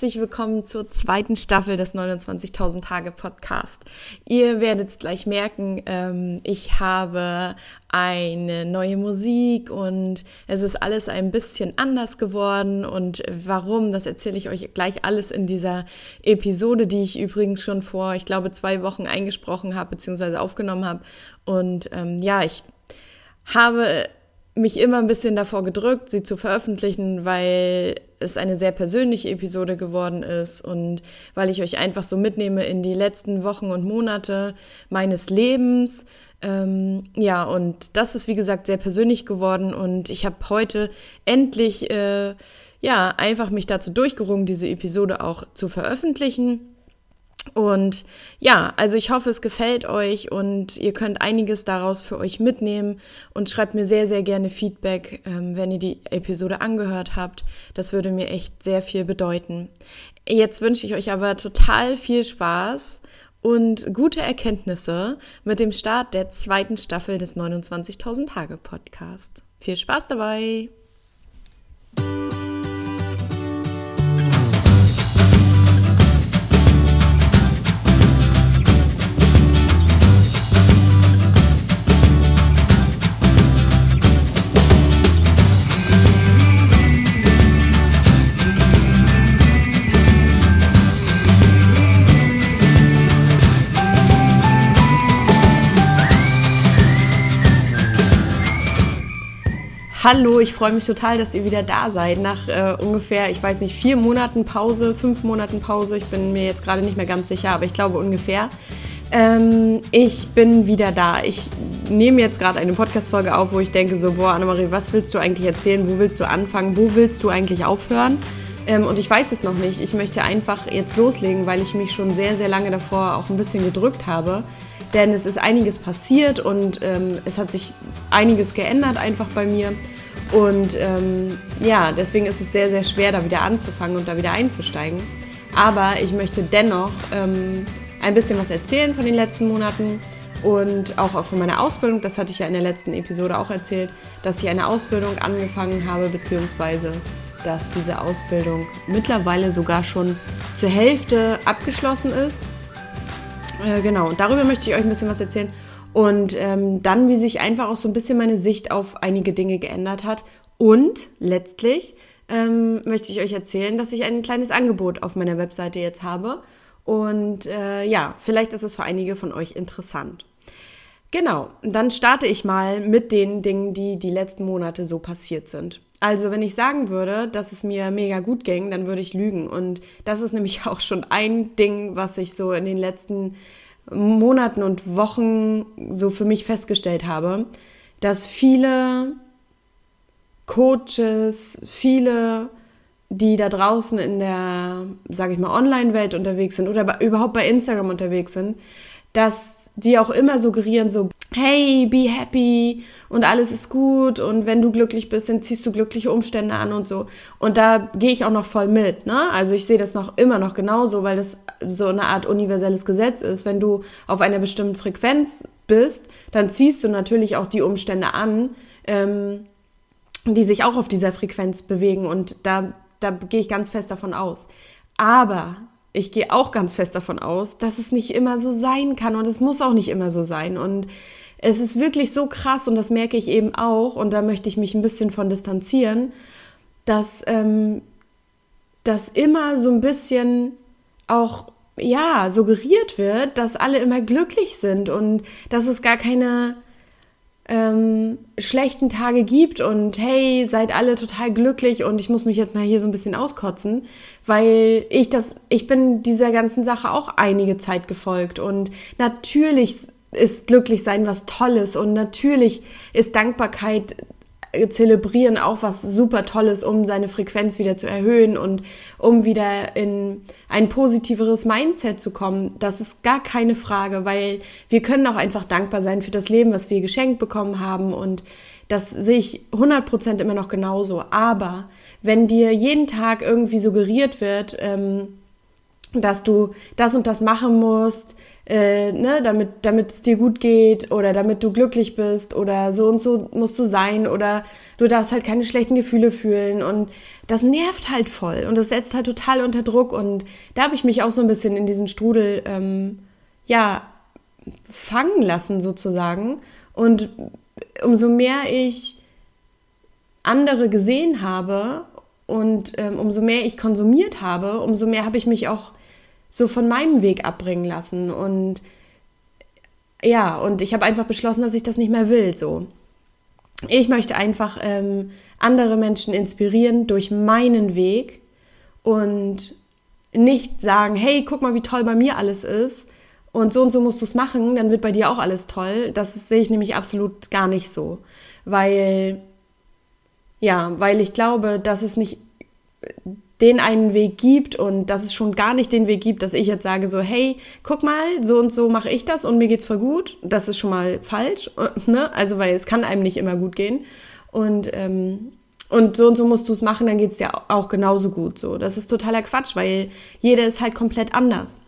herzlich willkommen zur zweiten Staffel des 29.000 Tage Podcast. Ihr werdet es gleich merken, ähm, ich habe eine neue Musik und es ist alles ein bisschen anders geworden und warum, das erzähle ich euch gleich alles in dieser Episode, die ich übrigens schon vor, ich glaube, zwei Wochen eingesprochen habe bzw. aufgenommen habe. Und ähm, ja, ich habe mich immer ein bisschen davor gedrückt, sie zu veröffentlichen, weil es eine sehr persönliche Episode geworden ist und weil ich euch einfach so mitnehme in die letzten Wochen und Monate meines Lebens. Ähm, ja, und das ist wie gesagt sehr persönlich geworden und ich habe heute endlich äh, ja einfach mich dazu durchgerungen, diese Episode auch zu veröffentlichen. Und ja, also ich hoffe, es gefällt euch und ihr könnt einiges daraus für euch mitnehmen und schreibt mir sehr, sehr gerne Feedback, ähm, wenn ihr die Episode angehört habt. Das würde mir echt sehr viel bedeuten. Jetzt wünsche ich euch aber total viel Spaß und gute Erkenntnisse mit dem Start der zweiten Staffel des 29.000 Tage Podcast. Viel Spaß dabei! Hallo, ich freue mich total, dass ihr wieder da seid. Nach äh, ungefähr, ich weiß nicht, vier Monaten Pause, fünf Monaten Pause. Ich bin mir jetzt gerade nicht mehr ganz sicher, aber ich glaube ungefähr. Ähm, ich bin wieder da. Ich nehme jetzt gerade eine Podcast-Folge auf, wo ich denke so, boah, Annemarie, was willst du eigentlich erzählen? Wo willst du anfangen? Wo willst du eigentlich aufhören? Ähm, und ich weiß es noch nicht. Ich möchte einfach jetzt loslegen, weil ich mich schon sehr, sehr lange davor auch ein bisschen gedrückt habe. Denn es ist einiges passiert und ähm, es hat sich einiges geändert einfach bei mir. Und ähm, ja, deswegen ist es sehr, sehr schwer, da wieder anzufangen und da wieder einzusteigen. Aber ich möchte dennoch ähm, ein bisschen was erzählen von den letzten Monaten und auch von meiner Ausbildung. Das hatte ich ja in der letzten Episode auch erzählt, dass ich eine Ausbildung angefangen habe, beziehungsweise dass diese Ausbildung mittlerweile sogar schon zur Hälfte abgeschlossen ist. Äh, genau, darüber möchte ich euch ein bisschen was erzählen. Und ähm, dann, wie sich einfach auch so ein bisschen meine Sicht auf einige Dinge geändert hat. Und letztlich ähm, möchte ich euch erzählen, dass ich ein kleines Angebot auf meiner Webseite jetzt habe. Und äh, ja, vielleicht ist es für einige von euch interessant. Genau, dann starte ich mal mit den Dingen, die die letzten Monate so passiert sind. Also, wenn ich sagen würde, dass es mir mega gut ging, dann würde ich lügen. Und das ist nämlich auch schon ein Ding, was ich so in den letzten Monaten und Wochen so für mich festgestellt habe, dass viele Coaches, viele, die da draußen in der, sage ich mal, Online-Welt unterwegs sind oder überhaupt bei Instagram unterwegs sind, dass die auch immer suggerieren, so, hey, be happy und alles ist gut und wenn du glücklich bist, dann ziehst du glückliche Umstände an und so. Und da gehe ich auch noch voll mit, ne? Also ich sehe das noch immer noch genauso, weil das so eine Art universelles Gesetz ist. Wenn du auf einer bestimmten Frequenz bist, dann ziehst du natürlich auch die Umstände an, ähm, die sich auch auf dieser Frequenz bewegen und da, da gehe ich ganz fest davon aus. Aber ich gehe auch ganz fest davon aus, dass es nicht immer so sein kann und es muss auch nicht immer so sein. Und es ist wirklich so krass und das merke ich eben auch und da möchte ich mich ein bisschen von distanzieren, dass ähm, das immer so ein bisschen auch ja suggeriert wird, dass alle immer glücklich sind und dass es gar keine ähm, schlechten Tage gibt und hey, seid alle total glücklich und ich muss mich jetzt mal hier so ein bisschen auskotzen, weil ich das, ich bin dieser ganzen Sache auch einige Zeit gefolgt und natürlich ist glücklich sein was Tolles und natürlich ist Dankbarkeit zelebrieren auch was super Tolles, um seine Frequenz wieder zu erhöhen und um wieder in ein positiveres Mindset zu kommen. Das ist gar keine Frage, weil wir können auch einfach dankbar sein für das Leben, was wir geschenkt bekommen haben und das sehe ich 100% immer noch genauso. Aber wenn dir jeden Tag irgendwie suggeriert wird, ähm, dass du das und das machen musst, äh, ne, damit, damit es dir gut geht oder damit du glücklich bist oder so und so musst du sein oder du darfst halt keine schlechten Gefühle fühlen und das nervt halt voll und das setzt halt total unter Druck und da habe ich mich auch so ein bisschen in diesen Strudel, ähm, ja, fangen lassen sozusagen und umso mehr ich andere gesehen habe und ähm, umso mehr ich konsumiert habe, umso mehr habe ich mich auch so von meinem Weg abbringen lassen. Und ja, und ich habe einfach beschlossen, dass ich das nicht mehr will. So. Ich möchte einfach ähm, andere Menschen inspirieren durch meinen Weg und nicht sagen, hey, guck mal, wie toll bei mir alles ist und so und so musst du es machen, dann wird bei dir auch alles toll. Das sehe ich nämlich absolut gar nicht so, weil ja, weil ich glaube, dass es nicht den einen Weg gibt und dass es schon gar nicht den Weg gibt, dass ich jetzt sage so, hey, guck mal, so und so mache ich das und mir geht's voll gut. Das ist schon mal falsch, ne? Also weil es kann einem nicht immer gut gehen und ähm, und so und so musst du es machen, dann geht's dir auch genauso gut. So, das ist totaler Quatsch, weil jeder ist halt komplett anders.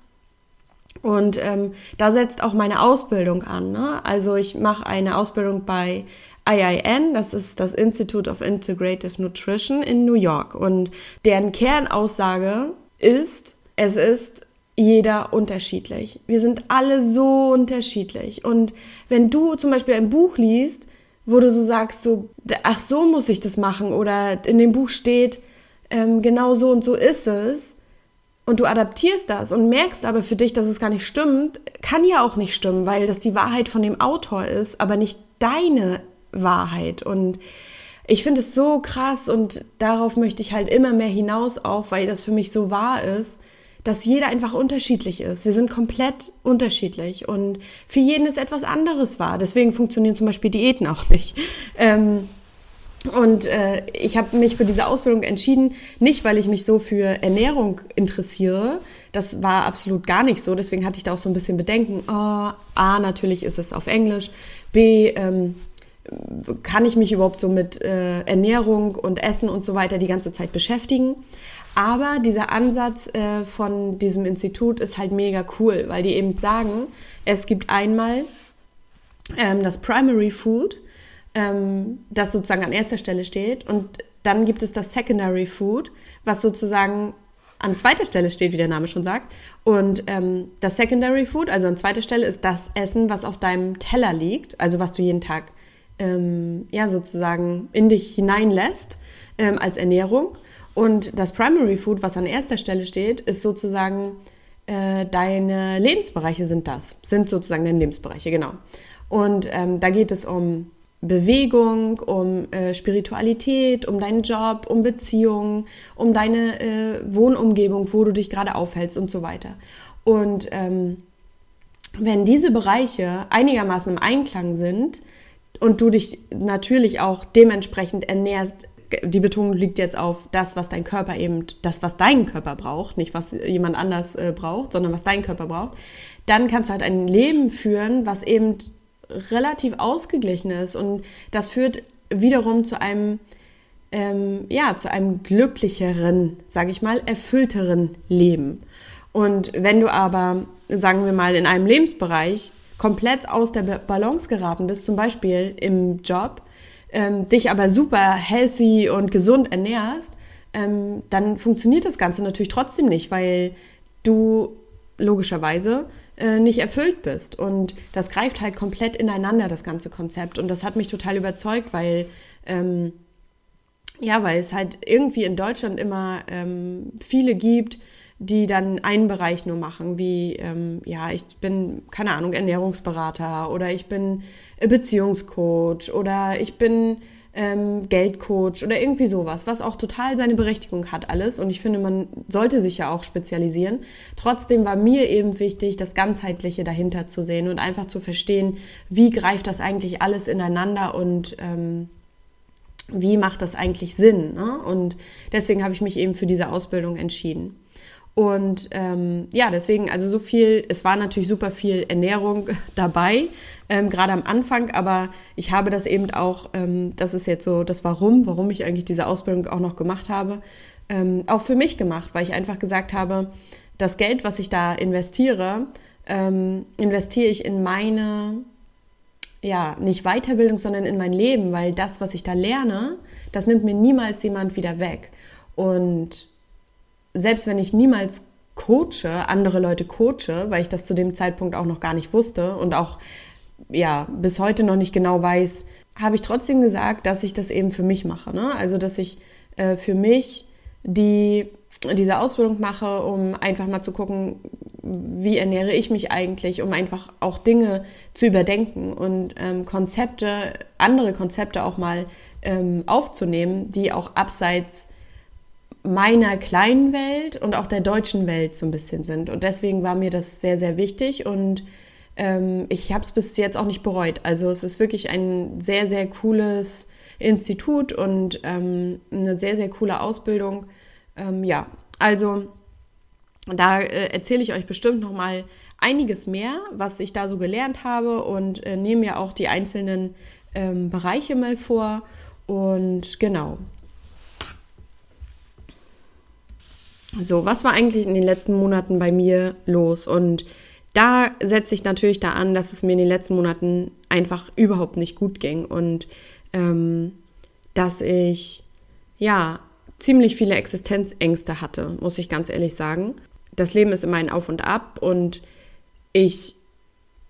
Und ähm, da setzt auch meine Ausbildung an. Ne? Also ich mache eine Ausbildung bei IIN, das ist das Institute of Integrative Nutrition in New York. Und deren Kernaussage ist, es ist jeder unterschiedlich. Wir sind alle so unterschiedlich. Und wenn du zum Beispiel ein Buch liest, wo du so sagst, so, ach so muss ich das machen, oder in dem Buch steht, ähm, genau so und so ist es, und du adaptierst das und merkst aber für dich, dass es gar nicht stimmt, kann ja auch nicht stimmen, weil das die Wahrheit von dem Autor ist, aber nicht deine Wahrheit. Und ich finde es so krass und darauf möchte ich halt immer mehr hinaus auch, weil das für mich so wahr ist, dass jeder einfach unterschiedlich ist. Wir sind komplett unterschiedlich und für jeden ist etwas anderes wahr. Deswegen funktionieren zum Beispiel Diäten auch nicht. Ähm, und äh, ich habe mich für diese Ausbildung entschieden, nicht weil ich mich so für Ernährung interessiere. Das war absolut gar nicht so. Deswegen hatte ich da auch so ein bisschen Bedenken. Oh, A, natürlich ist es auf Englisch. B, ähm, kann ich mich überhaupt so mit äh, Ernährung und Essen und so weiter die ganze Zeit beschäftigen. Aber dieser Ansatz äh, von diesem Institut ist halt mega cool, weil die eben sagen, es gibt einmal ähm, das Primary Food, ähm, das sozusagen an erster Stelle steht, und dann gibt es das Secondary Food, was sozusagen an zweiter Stelle steht, wie der Name schon sagt. Und ähm, das Secondary Food, also an zweiter Stelle, ist das Essen, was auf deinem Teller liegt, also was du jeden Tag ähm, ja, sozusagen in dich hineinlässt ähm, als Ernährung. Und das Primary Food, was an erster Stelle steht, ist sozusagen äh, deine Lebensbereiche sind das, sind sozusagen deine Lebensbereiche, genau. Und ähm, da geht es um Bewegung, um äh, Spiritualität, um deinen Job, um Beziehungen, um deine äh, Wohnumgebung, wo du dich gerade aufhältst und so weiter. Und ähm, wenn diese Bereiche einigermaßen im Einklang sind, und du dich natürlich auch dementsprechend ernährst. Die Betonung liegt jetzt auf das, was dein Körper eben, das, was dein Körper braucht, nicht was jemand anders äh, braucht, sondern was dein Körper braucht. Dann kannst du halt ein Leben führen, was eben relativ ausgeglichen ist und das führt wiederum zu einem ähm, ja zu einem glücklicheren, sage ich mal, erfüllteren Leben. Und wenn du aber, sagen wir mal, in einem Lebensbereich komplett aus der Balance geraten bist, zum Beispiel im Job, ähm, dich aber super healthy und gesund ernährst, ähm, dann funktioniert das Ganze natürlich trotzdem nicht, weil du logischerweise äh, nicht erfüllt bist. Und das greift halt komplett ineinander, das ganze Konzept. Und das hat mich total überzeugt, weil ähm, ja, weil es halt irgendwie in Deutschland immer ähm, viele gibt, die dann einen Bereich nur machen, wie, ähm, ja, ich bin, keine Ahnung, Ernährungsberater oder ich bin Beziehungscoach oder ich bin ähm, Geldcoach oder irgendwie sowas, was auch total seine Berechtigung hat alles. Und ich finde, man sollte sich ja auch spezialisieren. Trotzdem war mir eben wichtig, das Ganzheitliche dahinter zu sehen und einfach zu verstehen, wie greift das eigentlich alles ineinander und ähm, wie macht das eigentlich Sinn. Ne? Und deswegen habe ich mich eben für diese Ausbildung entschieden. Und ähm, ja, deswegen, also so viel, es war natürlich super viel Ernährung dabei, ähm, gerade am Anfang, aber ich habe das eben auch, ähm, das ist jetzt so das Warum, warum ich eigentlich diese Ausbildung auch noch gemacht habe, ähm, auch für mich gemacht, weil ich einfach gesagt habe, das Geld, was ich da investiere, ähm, investiere ich in meine, ja, nicht Weiterbildung, sondern in mein Leben, weil das, was ich da lerne, das nimmt mir niemals jemand wieder weg. Und selbst wenn ich niemals coache, andere Leute coache, weil ich das zu dem Zeitpunkt auch noch gar nicht wusste und auch ja bis heute noch nicht genau weiß, habe ich trotzdem gesagt, dass ich das eben für mich mache. Ne? Also dass ich äh, für mich die diese Ausbildung mache, um einfach mal zu gucken, wie ernähre ich mich eigentlich, um einfach auch Dinge zu überdenken und ähm, Konzepte, andere Konzepte auch mal ähm, aufzunehmen, die auch abseits meiner kleinen Welt und auch der deutschen Welt so ein bisschen sind. Und deswegen war mir das sehr, sehr wichtig und ähm, ich habe es bis jetzt auch nicht bereut. Also es ist wirklich ein sehr, sehr cooles Institut und ähm, eine sehr, sehr coole Ausbildung. Ähm, ja, also da äh, erzähle ich euch bestimmt noch mal einiges mehr, was ich da so gelernt habe und äh, nehme ja auch die einzelnen ähm, Bereiche mal vor. Und genau, So, was war eigentlich in den letzten Monaten bei mir los? Und da setze ich natürlich da an, dass es mir in den letzten Monaten einfach überhaupt nicht gut ging und ähm, dass ich ja ziemlich viele Existenzängste hatte, muss ich ganz ehrlich sagen. Das Leben ist immer ein Auf und Ab und ich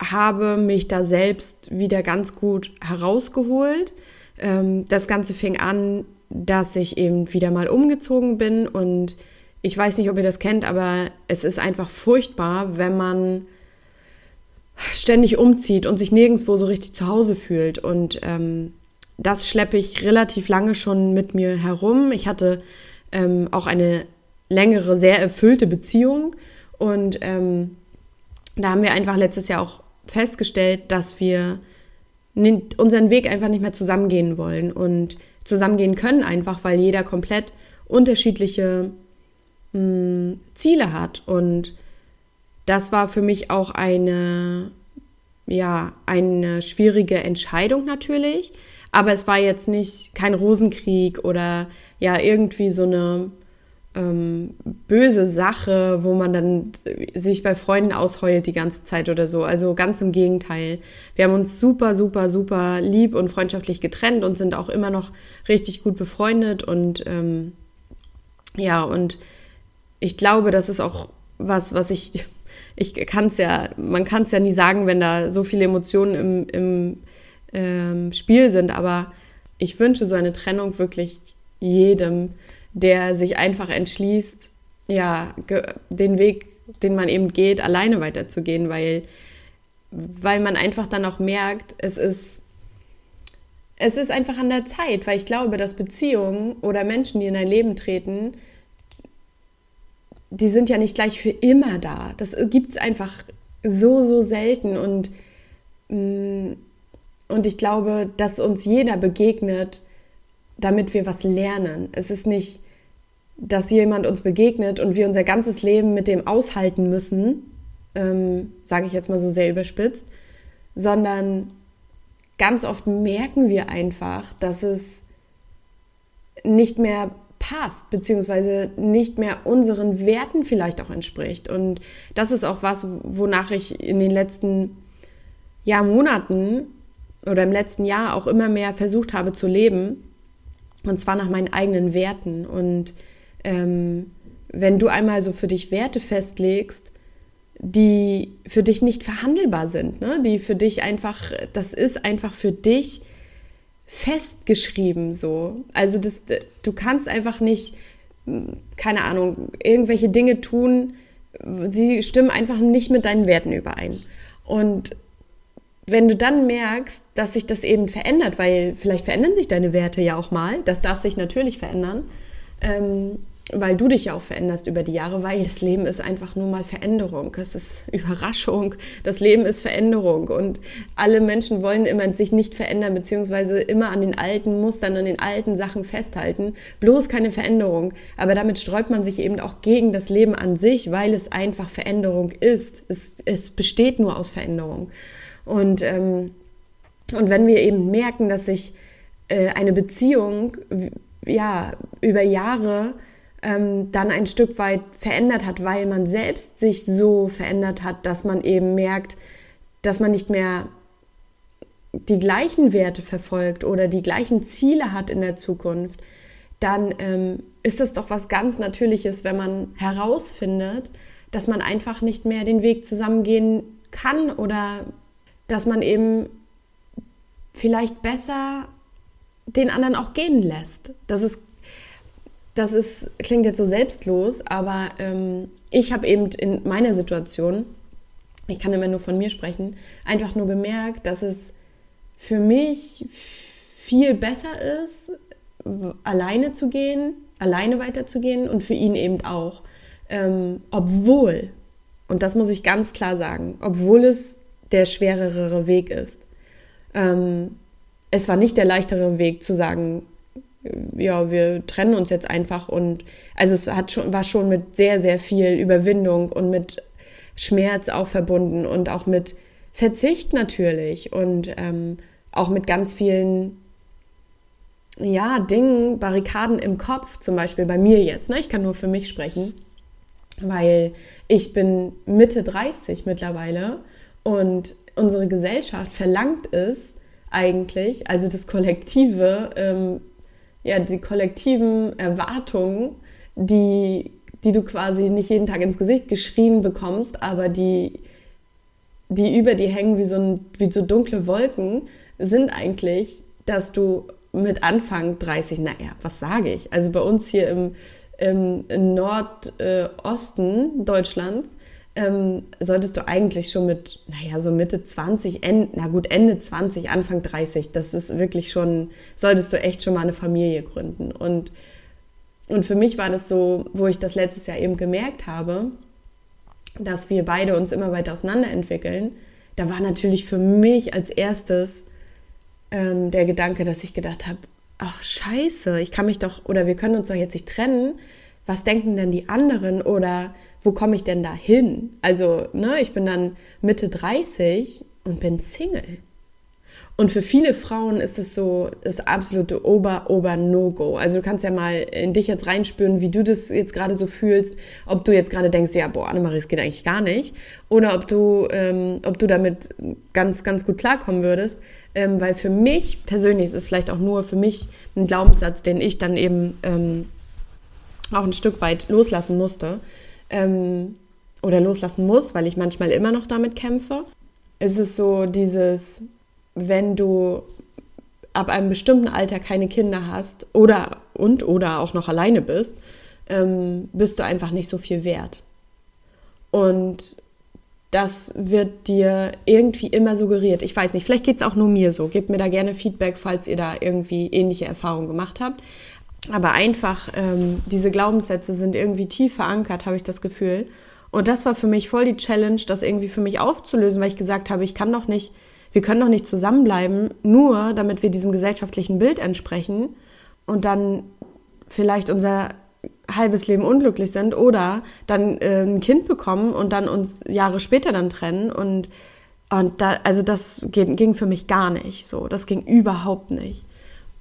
habe mich da selbst wieder ganz gut herausgeholt. Ähm, das Ganze fing an, dass ich eben wieder mal umgezogen bin und ich weiß nicht, ob ihr das kennt, aber es ist einfach furchtbar, wenn man ständig umzieht und sich nirgendwo so richtig zu Hause fühlt. Und ähm, das schleppe ich relativ lange schon mit mir herum. Ich hatte ähm, auch eine längere, sehr erfüllte Beziehung. Und ähm, da haben wir einfach letztes Jahr auch festgestellt, dass wir unseren Weg einfach nicht mehr zusammengehen wollen und zusammengehen können, einfach weil jeder komplett unterschiedliche mh, Ziele hat. Und das war für mich auch eine, ja, eine schwierige Entscheidung natürlich. Aber es war jetzt nicht kein Rosenkrieg oder ja, irgendwie so eine ähm, böse Sache, wo man dann sich bei Freunden ausheult die ganze Zeit oder so. Also ganz im Gegenteil. Wir haben uns super, super, super lieb und freundschaftlich getrennt und sind auch immer noch richtig gut befreundet und ähm, ja, und ich glaube, das ist auch was, was ich, ich kann es ja, man kann es ja nie sagen, wenn da so viele Emotionen im, im ähm, Spiel sind, aber ich wünsche so eine Trennung wirklich jedem, der sich einfach entschließt, ja, den Weg, den man eben geht, alleine weiterzugehen, weil, weil man einfach dann auch merkt, es ist, es ist einfach an der Zeit, weil ich glaube, dass Beziehungen oder Menschen, die in dein Leben treten, die sind ja nicht gleich für immer da. Das gibt es einfach so, so selten. Und, mm, und ich glaube, dass uns jeder begegnet, damit wir was lernen. Es ist nicht, dass jemand uns begegnet und wir unser ganzes Leben mit dem aushalten müssen, ähm, sage ich jetzt mal so sehr überspitzt, sondern ganz oft merken wir einfach, dass es nicht mehr passt, beziehungsweise nicht mehr unseren Werten vielleicht auch entspricht. Und das ist auch was, wonach ich in den letzten ja, Monaten oder im letzten Jahr auch immer mehr versucht habe zu leben. Und zwar nach meinen eigenen Werten. Und ähm, wenn du einmal so für dich Werte festlegst, die für dich nicht verhandelbar sind, ne? die für dich einfach, das ist einfach für dich festgeschrieben so. Also das, du kannst einfach nicht, keine Ahnung, irgendwelche Dinge tun, sie stimmen einfach nicht mit deinen Werten überein. Und wenn du dann merkst, dass sich das eben verändert, weil vielleicht verändern sich deine Werte ja auch mal, das darf sich natürlich verändern, ähm, weil du dich ja auch veränderst über die Jahre, weil das Leben ist einfach nur mal Veränderung. Es ist Überraschung. Das Leben ist Veränderung. Und alle Menschen wollen immer sich nicht verändern, beziehungsweise immer an den alten Mustern, an den alten Sachen festhalten. Bloß keine Veränderung. Aber damit sträubt man sich eben auch gegen das Leben an sich, weil es einfach Veränderung ist. Es, es besteht nur aus Veränderung. Und, ähm, und wenn wir eben merken, dass sich äh, eine Beziehung ja über Jahre ähm, dann ein Stück weit verändert hat, weil man selbst sich so verändert hat, dass man eben merkt, dass man nicht mehr die gleichen Werte verfolgt oder die gleichen Ziele hat in der Zukunft, dann ähm, ist das doch was ganz Natürliches, wenn man herausfindet, dass man einfach nicht mehr den Weg zusammengehen kann oder dass man eben vielleicht besser den anderen auch gehen lässt. Das ist, das ist, klingt jetzt so selbstlos, aber ähm, ich habe eben in meiner Situation, ich kann immer nur von mir sprechen, einfach nur gemerkt, dass es für mich viel besser ist, alleine zu gehen, alleine weiterzugehen und für ihn eben auch. Ähm, obwohl, und das muss ich ganz klar sagen, obwohl es der schwerere Weg ist. Ähm, es war nicht der leichtere Weg zu sagen, ja, wir trennen uns jetzt einfach und also es hat schon, war schon mit sehr, sehr viel Überwindung und mit Schmerz auch verbunden und auch mit Verzicht natürlich und ähm, auch mit ganz vielen ja, Dingen, Barrikaden im Kopf, zum Beispiel bei mir jetzt. Ne? Ich kann nur für mich sprechen, weil ich bin Mitte 30 mittlerweile und unsere Gesellschaft verlangt es eigentlich, also das Kollektive, ähm, ja, die kollektiven Erwartungen, die, die du quasi nicht jeden Tag ins Gesicht geschrien bekommst, aber die, die über dir hängen wie so, ein, wie so dunkle Wolken, sind eigentlich, dass du mit Anfang 30, naja, was sage ich? Also bei uns hier im, im Nordosten Deutschlands ähm, solltest du eigentlich schon mit, naja, so Mitte 20, Ende, na gut, Ende 20, Anfang 30, das ist wirklich schon, solltest du echt schon mal eine Familie gründen. Und, und für mich war das so, wo ich das letztes Jahr eben gemerkt habe, dass wir beide uns immer weiter auseinanderentwickeln, da war natürlich für mich als erstes ähm, der Gedanke, dass ich gedacht habe, ach scheiße, ich kann mich doch, oder wir können uns doch jetzt nicht trennen. Was denken denn die anderen? Oder wo komme ich denn da hin? Also, ne, ich bin dann Mitte 30 und bin Single. Und für viele Frauen ist es so das absolute Ober-Ober-No-Go. Also du kannst ja mal in dich jetzt reinspüren, wie du das jetzt gerade so fühlst. Ob du jetzt gerade denkst, ja, boah, Annemarie, es geht eigentlich gar nicht. Oder ob du, ähm, ob du damit ganz, ganz gut klarkommen würdest. Ähm, weil für mich persönlich ist es vielleicht auch nur für mich ein Glaubenssatz, den ich dann eben ähm, auch ein Stück weit loslassen musste ähm, oder loslassen muss, weil ich manchmal immer noch damit kämpfe. Es ist so dieses, wenn du ab einem bestimmten Alter keine Kinder hast oder und oder auch noch alleine bist, ähm, bist du einfach nicht so viel wert. Und das wird dir irgendwie immer suggeriert. Ich weiß nicht, vielleicht geht es auch nur mir so. Gebt mir da gerne Feedback, falls ihr da irgendwie ähnliche Erfahrungen gemacht habt. Aber einfach, ähm, diese Glaubenssätze sind irgendwie tief verankert, habe ich das Gefühl. Und das war für mich voll die Challenge, das irgendwie für mich aufzulösen, weil ich gesagt habe, ich kann doch nicht, wir können doch nicht zusammenbleiben, nur damit wir diesem gesellschaftlichen Bild entsprechen und dann vielleicht unser halbes Leben unglücklich sind oder dann äh, ein Kind bekommen und dann uns Jahre später dann trennen und und da, also das ging, ging für mich gar nicht so. Das ging überhaupt nicht.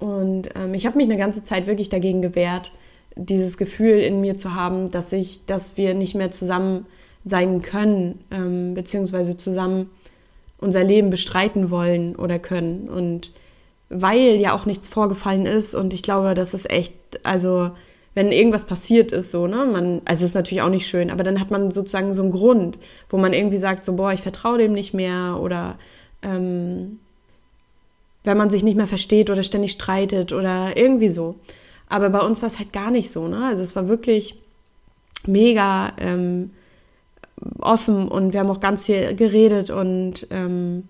Und ähm, ich habe mich eine ganze Zeit wirklich dagegen gewehrt, dieses Gefühl in mir zu haben, dass ich, dass wir nicht mehr zusammen sein können, ähm, beziehungsweise zusammen unser Leben bestreiten wollen oder können. Und weil ja auch nichts vorgefallen ist und ich glaube, das ist echt, also wenn irgendwas passiert ist, so, ne, man, also ist natürlich auch nicht schön, aber dann hat man sozusagen so einen Grund, wo man irgendwie sagt, so, boah, ich vertraue dem nicht mehr oder ähm, wenn man sich nicht mehr versteht oder ständig streitet oder irgendwie so. Aber bei uns war es halt gar nicht so. Ne? Also es war wirklich mega ähm, offen und wir haben auch ganz viel geredet und ähm,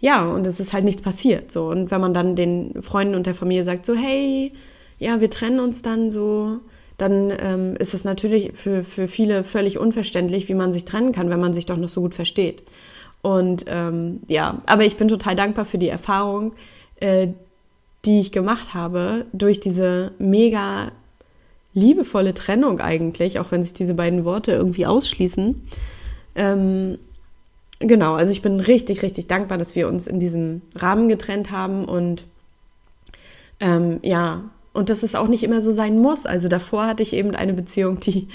ja, und es ist halt nichts passiert. So. Und wenn man dann den Freunden und der Familie sagt, so, hey, ja, wir trennen uns dann so, dann ähm, ist es natürlich für, für viele völlig unverständlich, wie man sich trennen kann, wenn man sich doch noch so gut versteht. Und ähm, ja, aber ich bin total dankbar für die Erfahrung, äh, die ich gemacht habe, durch diese mega liebevolle Trennung eigentlich, auch wenn sich diese beiden Worte irgendwie ausschließen. Ähm, genau, also ich bin richtig, richtig dankbar, dass wir uns in diesem Rahmen getrennt haben und ähm, ja, und dass es auch nicht immer so sein muss. Also davor hatte ich eben eine Beziehung, die,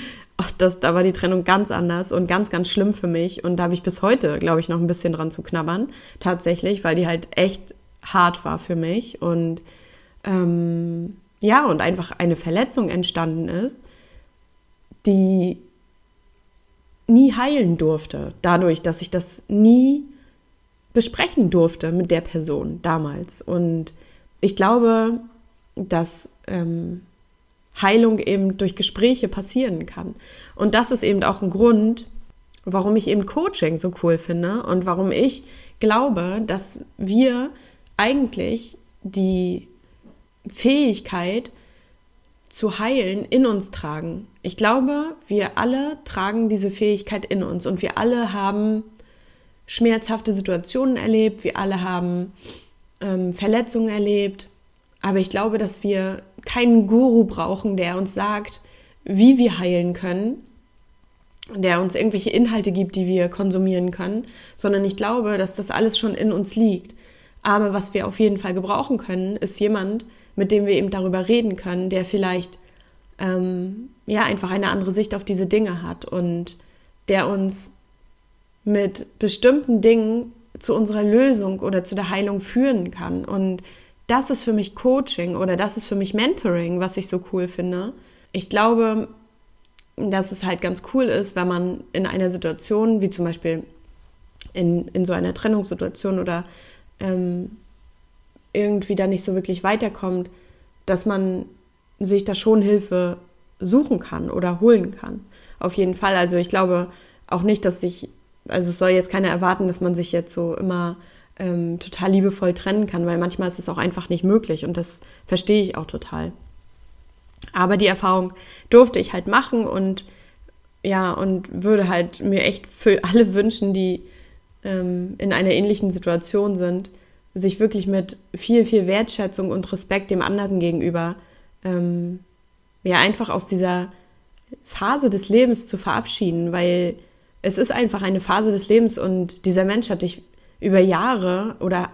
das, da war die Trennung ganz anders und ganz, ganz schlimm für mich. Und da habe ich bis heute, glaube ich, noch ein bisschen dran zu knabbern, tatsächlich, weil die halt echt hart war für mich. Und ähm, ja, und einfach eine Verletzung entstanden ist, die nie heilen durfte, dadurch, dass ich das nie besprechen durfte mit der Person damals. Und ich glaube, dass ähm, Heilung eben durch Gespräche passieren kann. Und das ist eben auch ein Grund, warum ich eben Coaching so cool finde und warum ich glaube, dass wir eigentlich die Fähigkeit zu heilen in uns tragen. Ich glaube, wir alle tragen diese Fähigkeit in uns und wir alle haben schmerzhafte Situationen erlebt, wir alle haben ähm, Verletzungen erlebt, aber ich glaube, dass wir keinen Guru brauchen, der uns sagt, wie wir heilen können, der uns irgendwelche Inhalte gibt, die wir konsumieren können, sondern ich glaube, dass das alles schon in uns liegt. Aber was wir auf jeden Fall gebrauchen können, ist jemand, mit dem wir eben darüber reden können, der vielleicht ähm, ja einfach eine andere Sicht auf diese Dinge hat und der uns mit bestimmten Dingen zu unserer Lösung oder zu der Heilung führen kann. Und das ist für mich Coaching oder das ist für mich Mentoring, was ich so cool finde. Ich glaube, dass es halt ganz cool ist, wenn man in einer Situation, wie zum Beispiel in, in so einer Trennungssituation oder ähm, irgendwie da nicht so wirklich weiterkommt, dass man sich da schon Hilfe suchen kann oder holen kann. Auf jeden Fall. Also ich glaube auch nicht, dass sich, also es soll jetzt keiner erwarten, dass man sich jetzt so immer ähm, total liebevoll trennen kann, weil manchmal ist es auch einfach nicht möglich und das verstehe ich auch total. Aber die Erfahrung durfte ich halt machen und ja, und würde halt mir echt für alle wünschen, die ähm, in einer ähnlichen Situation sind, sich wirklich mit viel, viel Wertschätzung und Respekt dem anderen gegenüber ähm, ja einfach aus dieser Phase des Lebens zu verabschieden, weil es ist einfach eine Phase des Lebens und dieser Mensch hat dich über Jahre oder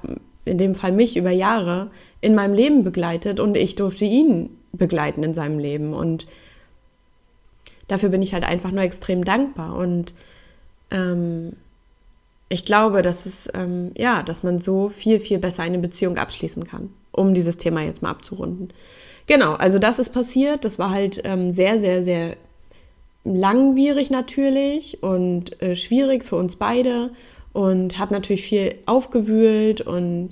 in dem Fall mich über Jahre in meinem Leben begleitet und ich durfte ihn begleiten in seinem Leben und dafür bin ich halt einfach nur extrem dankbar und ähm, ich glaube, dass es ähm, ja, dass man so viel viel besser eine Beziehung abschließen kann, um dieses Thema jetzt mal abzurunden. Genau, also das ist passiert. Das war halt ähm, sehr sehr sehr langwierig natürlich und äh, schwierig für uns beide und habe natürlich viel aufgewühlt und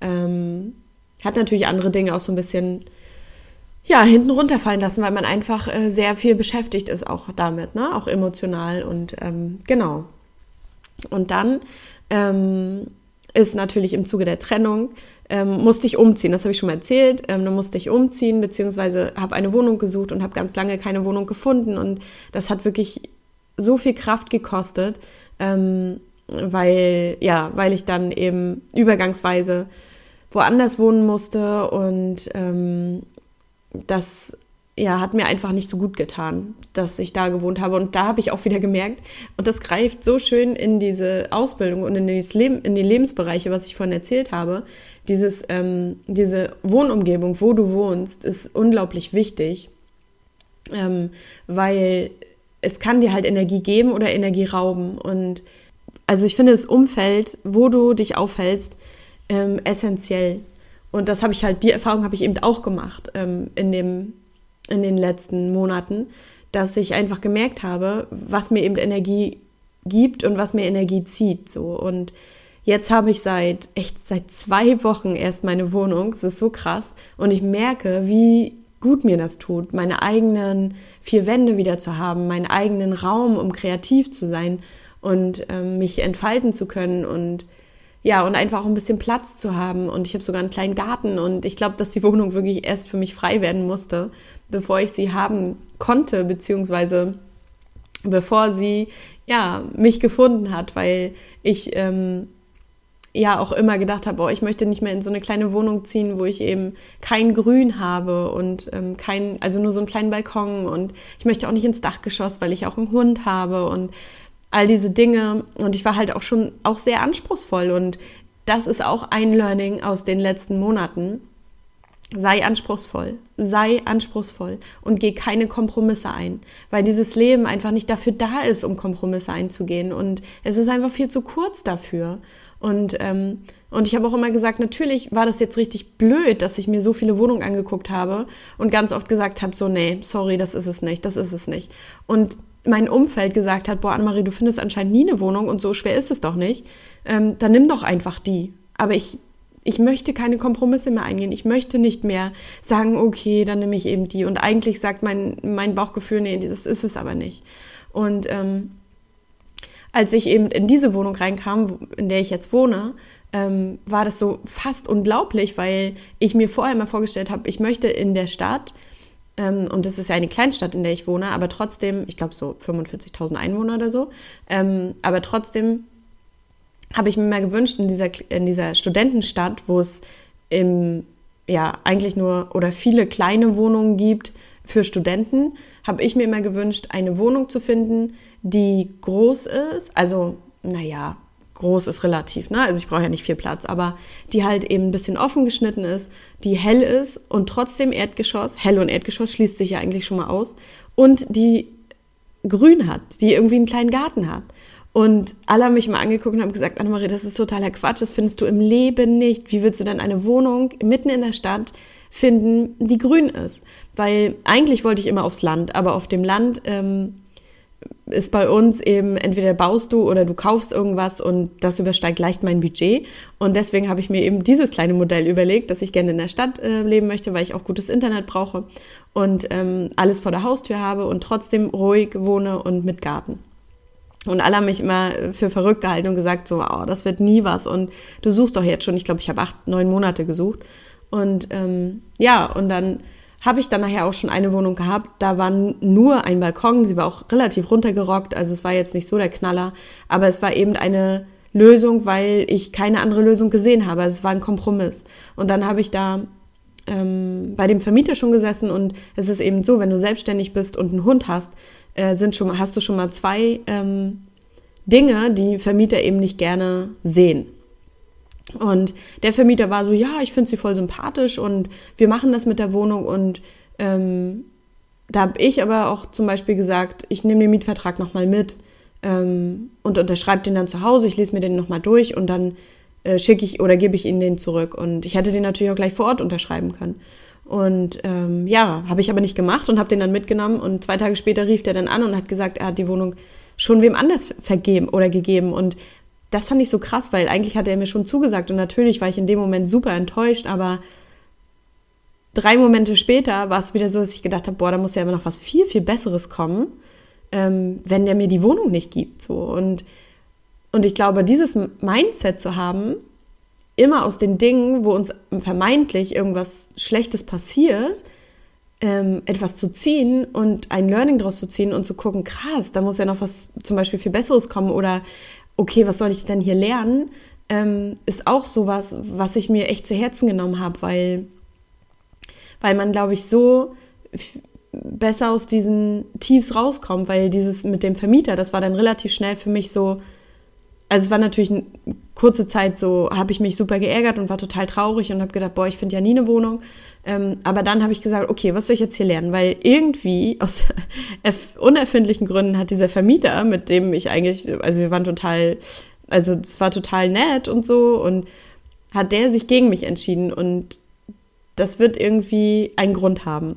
ähm, hat natürlich andere Dinge auch so ein bisschen ja hinten runterfallen lassen, weil man einfach äh, sehr viel beschäftigt ist auch damit, ne, auch emotional und ähm, genau. Und dann ähm, ist natürlich im Zuge der Trennung ähm, musste ich umziehen. Das habe ich schon mal erzählt. Ähm, dann musste ich umziehen beziehungsweise habe eine Wohnung gesucht und habe ganz lange keine Wohnung gefunden und das hat wirklich so viel Kraft gekostet. Ähm, weil, ja, weil ich dann eben übergangsweise woanders wohnen musste und ähm, das ja, hat mir einfach nicht so gut getan, dass ich da gewohnt habe. Und da habe ich auch wieder gemerkt, und das greift so schön in diese Ausbildung und in, dieses Leben, in die Lebensbereiche, was ich vorhin erzählt habe. Dieses, ähm, diese Wohnumgebung, wo du wohnst, ist unglaublich wichtig, ähm, weil es kann dir halt Energie geben oder Energie rauben. Und also ich finde das Umfeld, wo du dich aufhältst, ähm, essentiell. Und das habe ich halt, die Erfahrung habe ich eben auch gemacht ähm, in, dem, in den letzten Monaten, dass ich einfach gemerkt habe, was mir eben Energie gibt und was mir Energie zieht. So. Und jetzt habe ich seit echt seit zwei Wochen erst meine Wohnung. Es ist so krass. Und ich merke, wie gut mir das tut, meine eigenen vier Wände wieder zu haben, meinen eigenen Raum, um kreativ zu sein und ähm, mich entfalten zu können und ja, und einfach auch ein bisschen Platz zu haben. Und ich habe sogar einen kleinen Garten und ich glaube, dass die Wohnung wirklich erst für mich frei werden musste, bevor ich sie haben konnte, beziehungsweise bevor sie ja mich gefunden hat, weil ich ähm, ja auch immer gedacht habe, oh, ich möchte nicht mehr in so eine kleine Wohnung ziehen, wo ich eben kein Grün habe und ähm, kein, also nur so einen kleinen Balkon und ich möchte auch nicht ins Dachgeschoss, weil ich auch einen Hund habe und all diese Dinge. Und ich war halt auch schon auch sehr anspruchsvoll. Und das ist auch ein Learning aus den letzten Monaten, Sei anspruchsvoll, sei anspruchsvoll und geh keine Kompromisse ein, weil dieses Leben einfach nicht dafür da ist, um Kompromisse einzugehen und es ist einfach viel zu kurz dafür. Und, ähm, und ich habe auch immer gesagt, natürlich war das jetzt richtig blöd, dass ich mir so viele Wohnungen angeguckt habe und ganz oft gesagt habe, so, nee, sorry, das ist es nicht, das ist es nicht. Und mein Umfeld gesagt hat, boah, Annemarie, du findest anscheinend nie eine Wohnung und so schwer ist es doch nicht, ähm, dann nimm doch einfach die. Aber ich ich möchte keine Kompromisse mehr eingehen. Ich möchte nicht mehr sagen, okay, dann nehme ich eben die. Und eigentlich sagt mein, mein Bauchgefühl, nee, das ist es aber nicht. Und ähm, als ich eben in diese Wohnung reinkam, in der ich jetzt wohne, ähm, war das so fast unglaublich, weil ich mir vorher mal vorgestellt habe, ich möchte in der Stadt, ähm, und das ist ja eine Kleinstadt, in der ich wohne, aber trotzdem, ich glaube so 45.000 Einwohner oder so, ähm, aber trotzdem habe ich mir mal gewünscht, in dieser, in dieser Studentenstadt, wo es im, ja, eigentlich nur oder viele kleine Wohnungen gibt für Studenten, habe ich mir immer gewünscht, eine Wohnung zu finden, die groß ist. Also, naja, groß ist relativ, ne? Also ich brauche ja nicht viel Platz, aber die halt eben ein bisschen offen geschnitten ist, die hell ist und trotzdem Erdgeschoss, hell und Erdgeschoss schließt sich ja eigentlich schon mal aus, und die grün hat, die irgendwie einen kleinen Garten hat. Und alle haben mich mal angeguckt und haben gesagt, Annemarie, das ist totaler Quatsch, das findest du im Leben nicht. Wie willst du denn eine Wohnung mitten in der Stadt finden, die grün ist? Weil eigentlich wollte ich immer aufs Land, aber auf dem Land ähm, ist bei uns eben entweder baust du oder du kaufst irgendwas und das übersteigt leicht mein Budget. Und deswegen habe ich mir eben dieses kleine Modell überlegt, dass ich gerne in der Stadt äh, leben möchte, weil ich auch gutes Internet brauche und ähm, alles vor der Haustür habe und trotzdem ruhig wohne und mit Garten. Und alle haben mich immer für verrückt gehalten und gesagt, so, oh, das wird nie was. Und du suchst doch jetzt schon, ich glaube, ich habe acht, neun Monate gesucht. Und ähm, ja, und dann habe ich dann nachher auch schon eine Wohnung gehabt. Da war nur ein Balkon, sie war auch relativ runtergerockt, also es war jetzt nicht so der Knaller, aber es war eben eine Lösung, weil ich keine andere Lösung gesehen habe. Also es war ein Kompromiss. Und dann habe ich da ähm, bei dem Vermieter schon gesessen und es ist eben so, wenn du selbstständig bist und einen Hund hast, äh, sind schon, hast du schon mal zwei ähm, Dinge, die Vermieter eben nicht gerne sehen. Und der Vermieter war so, ja, ich finde sie voll sympathisch und wir machen das mit der Wohnung. Und ähm, da habe ich aber auch zum Beispiel gesagt, ich nehme den Mietvertrag nochmal mit ähm, und unterschreibe den dann zu Hause. Ich lese mir den nochmal durch und dann äh, schicke ich oder gebe ich ihnen den zurück. Und ich hätte den natürlich auch gleich vor Ort unterschreiben können. Und ähm, ja, habe ich aber nicht gemacht und habe den dann mitgenommen. Und zwei Tage später rief der dann an und hat gesagt, er hat die Wohnung schon wem anders vergeben oder gegeben. Und das fand ich so krass, weil eigentlich hatte er mir schon zugesagt. Und natürlich war ich in dem Moment super enttäuscht, aber drei Momente später war es wieder so, dass ich gedacht habe, boah, da muss ja immer noch was viel, viel Besseres kommen, ähm, wenn der mir die Wohnung nicht gibt. So. Und, und ich glaube, dieses Mindset zu haben, immer aus den Dingen, wo uns vermeintlich irgendwas Schlechtes passiert, ähm, etwas zu ziehen und ein Learning daraus zu ziehen und zu gucken, krass, da muss ja noch was zum Beispiel viel Besseres kommen oder okay, was soll ich denn hier lernen, ähm, ist auch sowas, was ich mir echt zu Herzen genommen habe, weil, weil man, glaube ich, so besser aus diesen Tiefs rauskommt, weil dieses mit dem Vermieter, das war dann relativ schnell für mich so, also es war natürlich eine kurze Zeit so, habe ich mich super geärgert und war total traurig und habe gedacht, boah, ich finde ja nie eine Wohnung. Ähm, aber dann habe ich gesagt, okay, was soll ich jetzt hier lernen? Weil irgendwie aus unerfindlichen Gründen hat dieser Vermieter, mit dem ich eigentlich, also wir waren total, also es war total nett und so und hat der sich gegen mich entschieden und das wird irgendwie einen Grund haben.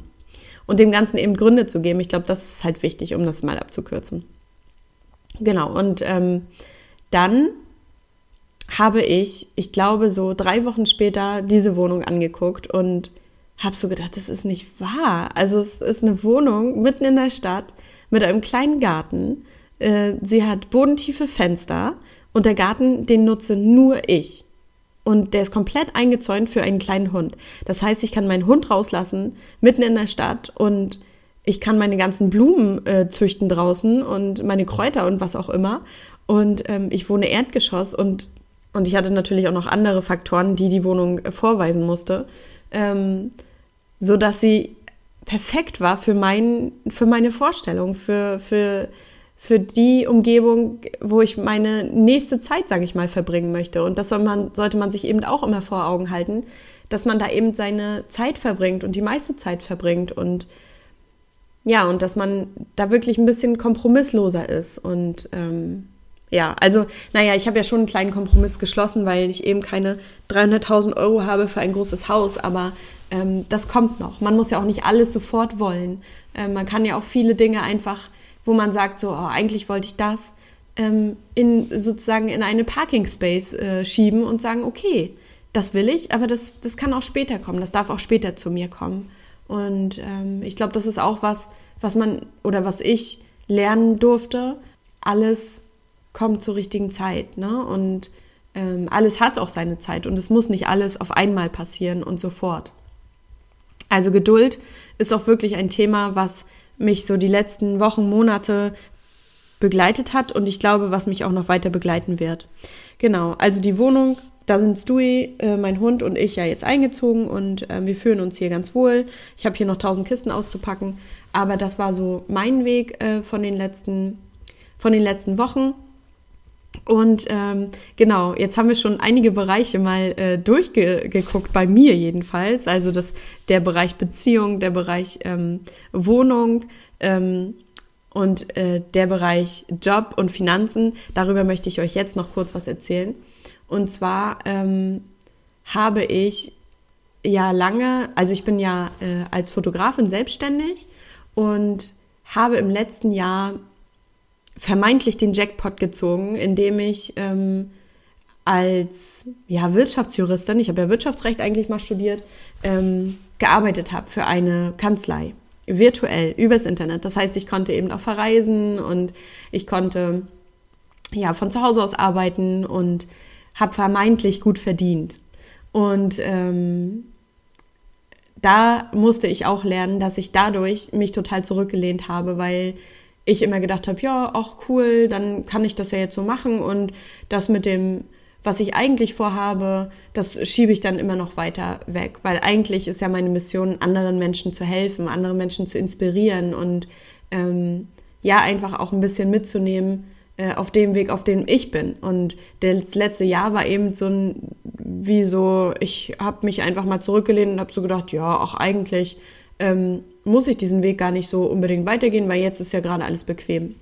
Und dem Ganzen eben Gründe zu geben, ich glaube, das ist halt wichtig, um das mal abzukürzen. Genau, und ähm, dann habe ich, ich glaube, so drei Wochen später diese Wohnung angeguckt und habe so gedacht, das ist nicht wahr. Also es ist eine Wohnung mitten in der Stadt mit einem kleinen Garten. Äh, sie hat bodentiefe Fenster und der Garten, den nutze nur ich. Und der ist komplett eingezäunt für einen kleinen Hund. Das heißt, ich kann meinen Hund rauslassen, mitten in der Stadt und ich kann meine ganzen Blumen äh, züchten draußen und meine Kräuter und was auch immer. Und ähm, ich wohne Erdgeschoss und, und ich hatte natürlich auch noch andere Faktoren, die die Wohnung äh, vorweisen musste, ähm, so dass sie perfekt war für, mein, für meine Vorstellung, für, für, für die Umgebung, wo ich meine nächste Zeit, sage ich mal, verbringen möchte. Und das soll man, sollte man sich eben auch immer vor Augen halten. dass man da eben seine Zeit verbringt und die meiste Zeit verbringt und ja, und dass man da wirklich ein bisschen kompromissloser ist und ähm, ja, also, naja, ich habe ja schon einen kleinen Kompromiss geschlossen, weil ich eben keine 300.000 Euro habe für ein großes Haus, aber ähm, das kommt noch. Man muss ja auch nicht alles sofort wollen. Ähm, man kann ja auch viele Dinge einfach, wo man sagt, so, oh, eigentlich wollte ich das, ähm, in sozusagen in eine Parking Space äh, schieben und sagen, okay, das will ich, aber das, das kann auch später kommen, das darf auch später zu mir kommen. Und ähm, ich glaube, das ist auch was, was man oder was ich lernen durfte, alles kommt zur richtigen Zeit. Ne? Und ähm, alles hat auch seine Zeit und es muss nicht alles auf einmal passieren und sofort. Also Geduld ist auch wirklich ein Thema, was mich so die letzten Wochen, Monate begleitet hat und ich glaube, was mich auch noch weiter begleiten wird. Genau, also die Wohnung, da sind Stewie, äh, mein Hund und ich ja jetzt eingezogen und äh, wir fühlen uns hier ganz wohl. Ich habe hier noch tausend Kisten auszupacken, aber das war so mein Weg äh, von den letzten von den letzten Wochen. Und ähm, genau, jetzt haben wir schon einige Bereiche mal äh, durchgeguckt, bei mir jedenfalls. Also das, der Bereich Beziehung, der Bereich ähm, Wohnung ähm, und äh, der Bereich Job und Finanzen. Darüber möchte ich euch jetzt noch kurz was erzählen. Und zwar ähm, habe ich ja lange, also ich bin ja äh, als Fotografin selbstständig und habe im letzten Jahr vermeintlich den Jackpot gezogen, indem ich ähm, als ja, Wirtschaftsjuristin, ich habe ja Wirtschaftsrecht eigentlich mal studiert, ähm, gearbeitet habe für eine Kanzlei, virtuell, übers Internet. Das heißt, ich konnte eben auch verreisen und ich konnte ja von zu Hause aus arbeiten und habe vermeintlich gut verdient. Und ähm, da musste ich auch lernen, dass ich dadurch mich total zurückgelehnt habe, weil ich immer gedacht habe, ja, ach cool, dann kann ich das ja jetzt so machen und das mit dem, was ich eigentlich vorhabe, das schiebe ich dann immer noch weiter weg, weil eigentlich ist ja meine Mission, anderen Menschen zu helfen, andere Menschen zu inspirieren und ähm, ja, einfach auch ein bisschen mitzunehmen äh, auf dem Weg, auf dem ich bin. Und das letzte Jahr war eben so ein, wie so, ich habe mich einfach mal zurückgelehnt und habe so gedacht, ja, auch eigentlich ähm, muss ich diesen Weg gar nicht so unbedingt weitergehen, weil jetzt ist ja gerade alles bequem.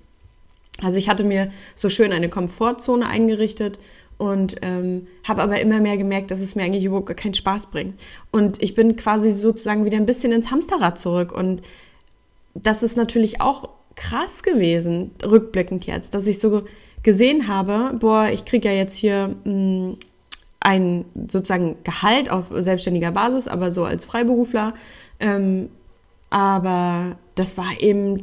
Also ich hatte mir so schön eine Komfortzone eingerichtet und ähm, habe aber immer mehr gemerkt, dass es mir eigentlich überhaupt gar keinen Spaß bringt. Und ich bin quasi sozusagen wieder ein bisschen ins Hamsterrad zurück. Und das ist natürlich auch krass gewesen, rückblickend jetzt, dass ich so gesehen habe, boah, ich kriege ja jetzt hier mh, hm, ein sozusagen Gehalt auf selbstständiger Basis, aber so als Freiberufler ähm, aber das war eben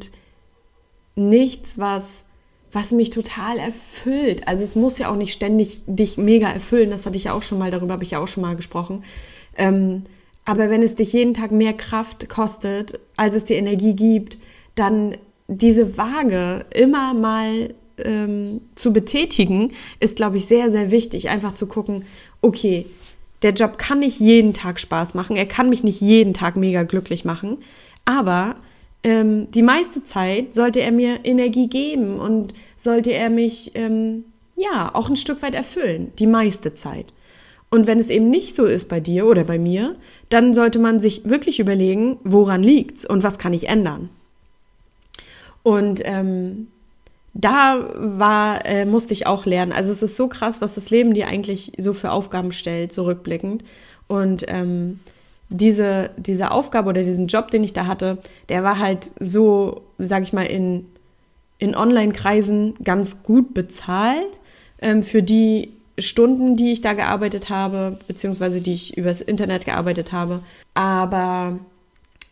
nichts, was, was mich total erfüllt. Also es muss ja auch nicht ständig dich mega erfüllen, das hatte ich ja auch schon mal, darüber habe ich ja auch schon mal gesprochen. Ähm, aber wenn es dich jeden Tag mehr Kraft kostet, als es dir Energie gibt, dann diese Waage immer mal ähm, zu betätigen, ist, glaube ich, sehr, sehr wichtig. Einfach zu gucken, okay, der Job kann nicht jeden Tag Spaß machen, er kann mich nicht jeden Tag mega glücklich machen, aber ähm, die meiste Zeit sollte er mir Energie geben und sollte er mich ähm, ja auch ein Stück weit erfüllen, die meiste Zeit. Und wenn es eben nicht so ist bei dir oder bei mir, dann sollte man sich wirklich überlegen, woran liegt's und was kann ich ändern. Und ähm, da war, äh, musste ich auch lernen. Also es ist so krass, was das Leben dir eigentlich so für Aufgaben stellt, zurückblickend. Und ähm, diese, diese Aufgabe oder diesen Job, den ich da hatte, der war halt so, sag ich mal, in, in Online-Kreisen ganz gut bezahlt ähm, für die Stunden, die ich da gearbeitet habe, beziehungsweise die ich übers Internet gearbeitet habe. Aber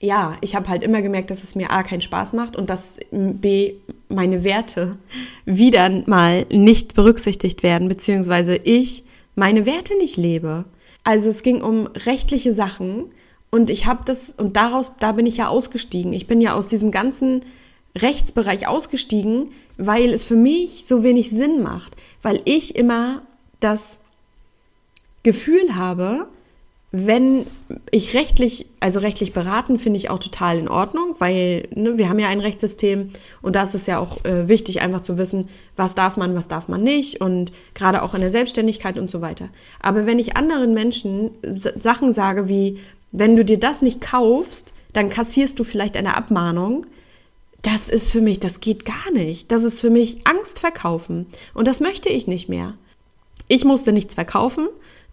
ja, ich habe halt immer gemerkt, dass es mir A keinen Spaß macht und dass B meine Werte wieder mal nicht berücksichtigt werden, beziehungsweise ich meine Werte nicht lebe. Also es ging um rechtliche Sachen und ich habe das und daraus da bin ich ja ausgestiegen. Ich bin ja aus diesem ganzen Rechtsbereich ausgestiegen, weil es für mich so wenig Sinn macht, weil ich immer das Gefühl habe, wenn ich rechtlich, also rechtlich beraten, finde ich auch total in Ordnung, weil ne, wir haben ja ein Rechtssystem und da ist es ja auch äh, wichtig, einfach zu wissen, was darf man, was darf man nicht und gerade auch in der Selbstständigkeit und so weiter. Aber wenn ich anderen Menschen Sachen sage wie, wenn du dir das nicht kaufst, dann kassierst du vielleicht eine Abmahnung. Das ist für mich, das geht gar nicht. Das ist für mich Angst verkaufen. Und das möchte ich nicht mehr. Ich musste nichts verkaufen.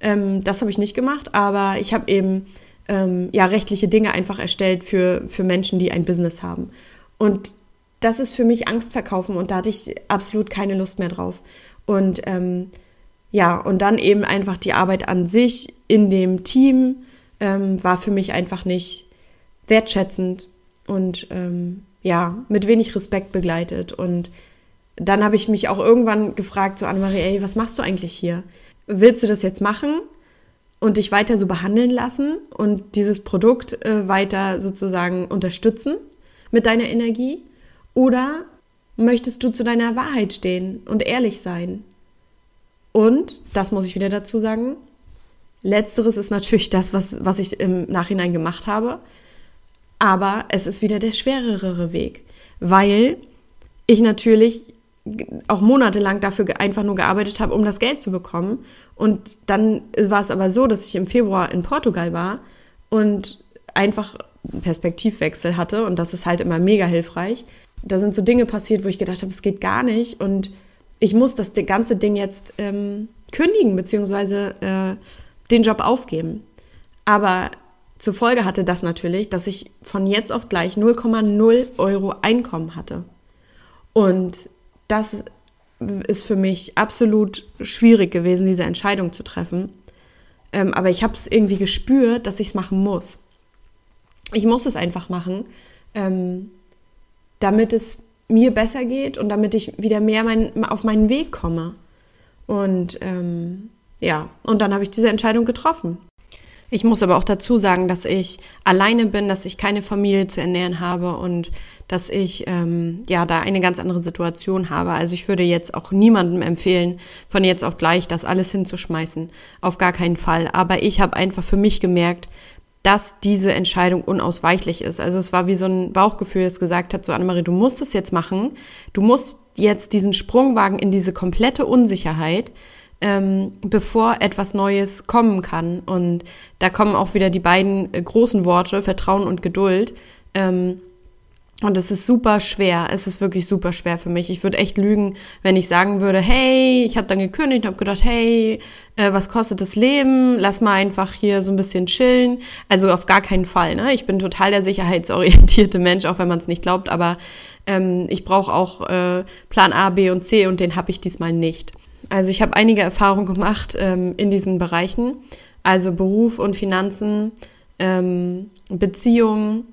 Ähm, das habe ich nicht gemacht, aber ich habe eben ähm, ja, rechtliche Dinge einfach erstellt für, für Menschen, die ein Business haben. Und das ist für mich Angst verkaufen und da hatte ich absolut keine Lust mehr drauf. Und ähm, ja, und dann eben einfach die Arbeit an sich in dem Team ähm, war für mich einfach nicht wertschätzend und ähm, ja, mit wenig Respekt begleitet. Und dann habe ich mich auch irgendwann gefragt, so Annemarie, ey, was machst du eigentlich hier? Willst du das jetzt machen und dich weiter so behandeln lassen und dieses Produkt äh, weiter sozusagen unterstützen mit deiner Energie? Oder möchtest du zu deiner Wahrheit stehen und ehrlich sein? Und, das muss ich wieder dazu sagen, letzteres ist natürlich das, was, was ich im Nachhinein gemacht habe. Aber es ist wieder der schwerere Weg, weil ich natürlich auch monatelang dafür einfach nur gearbeitet habe, um das Geld zu bekommen. Und dann war es aber so, dass ich im Februar in Portugal war und einfach einen Perspektivwechsel hatte. Und das ist halt immer mega hilfreich. Da sind so Dinge passiert, wo ich gedacht habe, es geht gar nicht. Und ich muss das ganze Ding jetzt ähm, kündigen, beziehungsweise äh, den Job aufgeben. Aber zur Folge hatte das natürlich, dass ich von jetzt auf gleich 0,0 Euro Einkommen hatte. Und das ist für mich absolut schwierig gewesen, diese Entscheidung zu treffen. Ähm, aber ich habe es irgendwie gespürt, dass ich es machen muss. Ich muss es einfach machen, ähm, damit es mir besser geht und damit ich wieder mehr mein, auf meinen Weg komme. Und ähm, ja, und dann habe ich diese Entscheidung getroffen. Ich muss aber auch dazu sagen, dass ich alleine bin, dass ich keine Familie zu ernähren habe und dass ich ähm, ja da eine ganz andere Situation habe. Also ich würde jetzt auch niemandem empfehlen, von jetzt auf gleich das alles hinzuschmeißen. Auf gar keinen Fall. Aber ich habe einfach für mich gemerkt, dass diese Entscheidung unausweichlich ist. Also es war wie so ein Bauchgefühl, das gesagt hat, so Annemarie, du musst es jetzt machen. Du musst jetzt diesen Sprung wagen in diese komplette Unsicherheit ähm, bevor etwas Neues kommen kann. Und da kommen auch wieder die beiden äh, großen Worte, Vertrauen und Geduld. Ähm, und es ist super schwer. Es ist wirklich super schwer für mich. Ich würde echt lügen, wenn ich sagen würde, hey, ich habe dann gekündigt und habe gedacht, hey, äh, was kostet das Leben? Lass mal einfach hier so ein bisschen chillen. Also auf gar keinen Fall. Ne? Ich bin total der sicherheitsorientierte Mensch, auch wenn man es nicht glaubt. Aber ähm, ich brauche auch äh, Plan A, B und C und den habe ich diesmal nicht. Also ich habe einige Erfahrungen gemacht ähm, in diesen Bereichen, also Beruf und Finanzen, ähm, Beziehungen,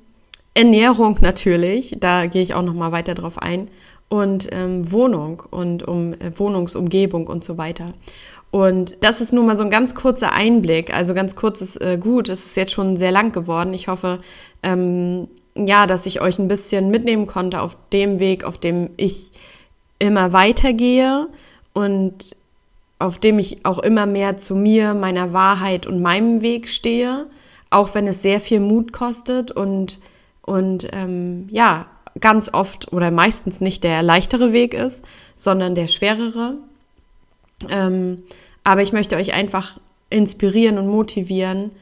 Ernährung natürlich, da gehe ich auch noch mal weiter drauf ein und ähm, Wohnung und um äh, Wohnungsumgebung und so weiter. Und das ist nur mal so ein ganz kurzer Einblick, also ganz kurzes äh, Gut. Es ist jetzt schon sehr lang geworden. Ich hoffe, ähm, ja, dass ich euch ein bisschen mitnehmen konnte auf dem Weg, auf dem ich immer weitergehe und auf dem ich auch immer mehr zu mir, meiner Wahrheit und meinem Weg stehe, auch wenn es sehr viel Mut kostet und, und ähm, ja, ganz oft oder meistens nicht der leichtere Weg ist, sondern der schwerere. Ähm, aber ich möchte euch einfach inspirieren und motivieren,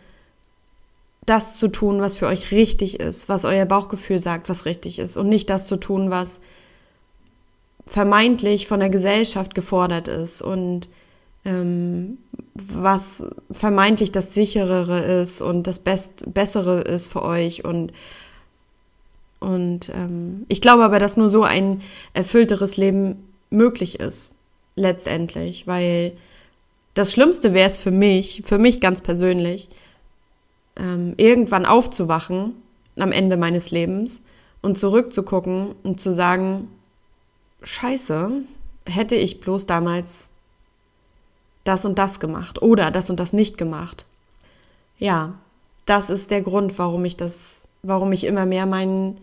das zu tun, was für euch richtig ist, was euer Bauchgefühl sagt, was richtig ist und nicht das zu tun, was vermeintlich von der Gesellschaft gefordert ist und ähm, was vermeintlich das sicherere ist und das Best bessere ist für euch und und ähm, ich glaube aber, dass nur so ein erfüllteres Leben möglich ist letztendlich, weil das Schlimmste wäre es für mich, für mich ganz persönlich, ähm, irgendwann aufzuwachen am Ende meines Lebens und zurückzugucken und zu sagen, scheiße, hätte ich bloß damals das und das gemacht oder das und das nicht gemacht. Ja, das ist der Grund, warum ich das, warum ich immer mehr mein,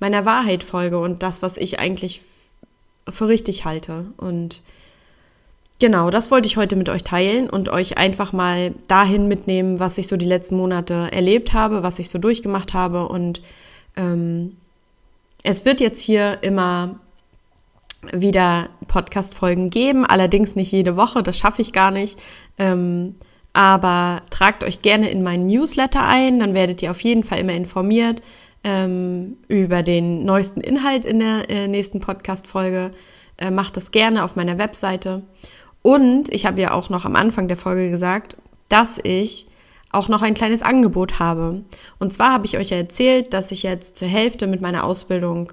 meiner Wahrheit folge und das, was ich eigentlich für richtig halte. Und genau, das wollte ich heute mit euch teilen und euch einfach mal dahin mitnehmen, was ich so die letzten Monate erlebt habe, was ich so durchgemacht habe. Und ähm, es wird jetzt hier immer wieder Podcast-Folgen geben, allerdings nicht jede Woche, das schaffe ich gar nicht. Ähm, aber tragt euch gerne in meinen Newsletter ein, dann werdet ihr auf jeden Fall immer informiert ähm, über den neuesten Inhalt in der äh, nächsten Podcast-Folge. Äh, macht das gerne auf meiner Webseite. Und ich habe ja auch noch am Anfang der Folge gesagt, dass ich auch noch ein kleines Angebot habe. Und zwar habe ich euch ja erzählt, dass ich jetzt zur Hälfte mit meiner Ausbildung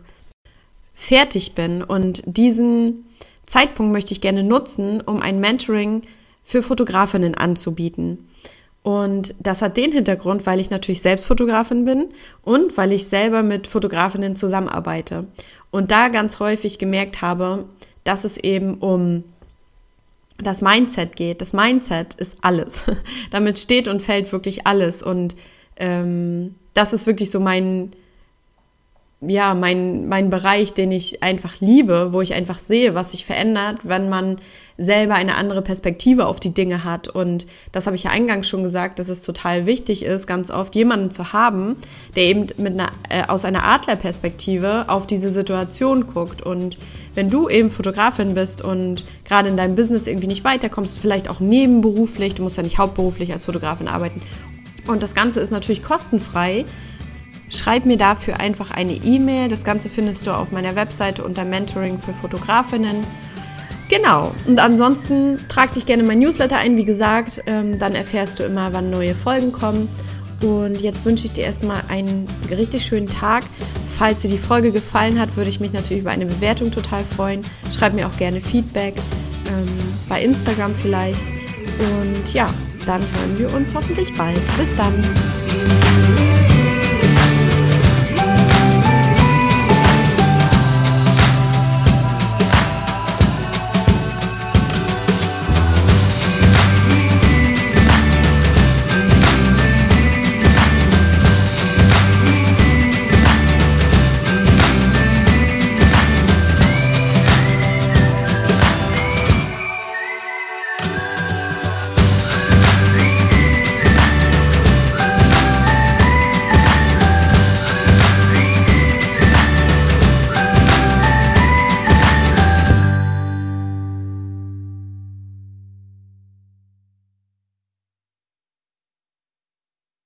fertig bin. Und diesen Zeitpunkt möchte ich gerne nutzen, um ein Mentoring für Fotografinnen anzubieten. Und das hat den Hintergrund, weil ich natürlich selbst Fotografin bin und weil ich selber mit Fotografinnen zusammenarbeite. Und da ganz häufig gemerkt habe, dass es eben um das Mindset geht. Das Mindset ist alles. Damit steht und fällt wirklich alles. Und ähm, das ist wirklich so mein, ja, mein, mein Bereich, den ich einfach liebe, wo ich einfach sehe, was sich verändert, wenn man selber eine andere Perspektive auf die Dinge hat. Und das habe ich ja eingangs schon gesagt, dass es total wichtig ist, ganz oft jemanden zu haben, der eben mit einer, äh, aus einer Adlerperspektive auf diese Situation guckt. Und wenn du eben Fotografin bist und gerade in deinem Business irgendwie nicht weiterkommst, vielleicht auch nebenberuflich, du musst ja nicht hauptberuflich als Fotografin arbeiten. Und das Ganze ist natürlich kostenfrei Schreib mir dafür einfach eine E-Mail. Das Ganze findest du auf meiner Webseite unter Mentoring für Fotografinnen. Genau. Und ansonsten trag dich gerne mein Newsletter ein, wie gesagt. Ähm, dann erfährst du immer, wann neue Folgen kommen. Und jetzt wünsche ich dir erstmal einen richtig schönen Tag. Falls dir die Folge gefallen hat, würde ich mich natürlich über eine Bewertung total freuen. Schreib mir auch gerne Feedback ähm, bei Instagram vielleicht. Und ja, dann hören wir uns hoffentlich bald. Bis dann.